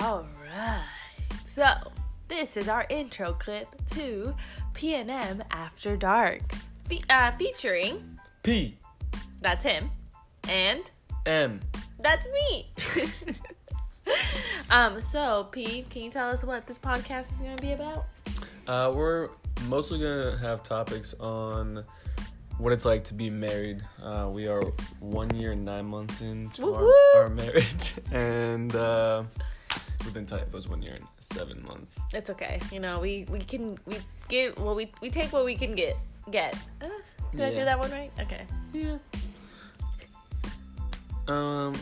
All right. So, this is our intro clip to PNM After Dark, Fe- uh, featuring P that's him, and M. that's me. um. So, P, can you tell us what this podcast is going to be about? Uh, we're mostly gonna have topics on what it's like to be married. Uh, we are one year and nine months into our, our marriage, and uh, we've been tight. Was one year and seven months. It's okay. You know, we we can we get well we we take what we can get get. Uh, did I do that one right? Okay. Yeah. Um.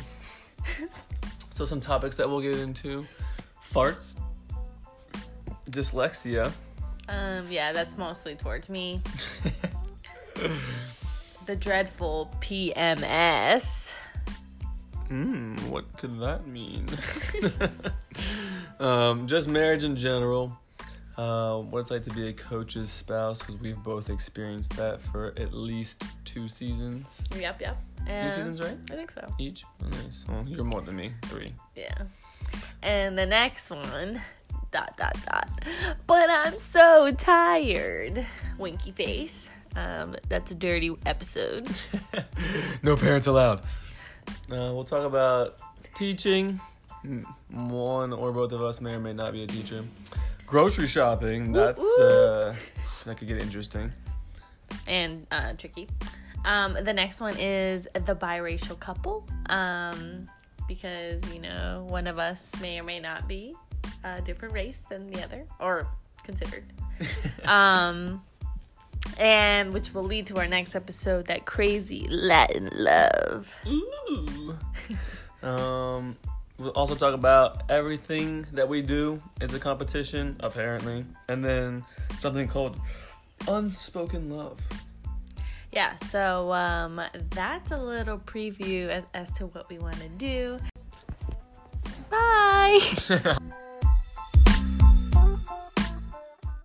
so some topics that we'll get into: farts, dyslexia. Um. Yeah, that's mostly towards me. The dreadful PMS. Hmm, what could that mean? um, just marriage in general. Uh, what it's like to be a coach's spouse because we've both experienced that for at least two seasons. Yep. Yep. Two seasons, right? I think so. Each. Oh, nice. Well, you're more than me. Three. Yeah. And the next one. Dot dot dot. But I'm so tired. Winky face. Um, that's a dirty episode. no parents allowed. Uh, we'll talk about teaching. Mm, One or both of us may or may not be a teacher. Grocery shopping. That's uh, that could get interesting. and uh, tricky. Um, the next one is the biracial couple, um, because you know one of us may or may not be a different race than the other, or considered. um, and which will lead to our next episode, that crazy Latin love. Ooh. um, we'll also talk about everything that we do is a competition, apparently, and then something called unspoken love. Yeah, so um, that's a little preview as, as to what we want to do. Bye.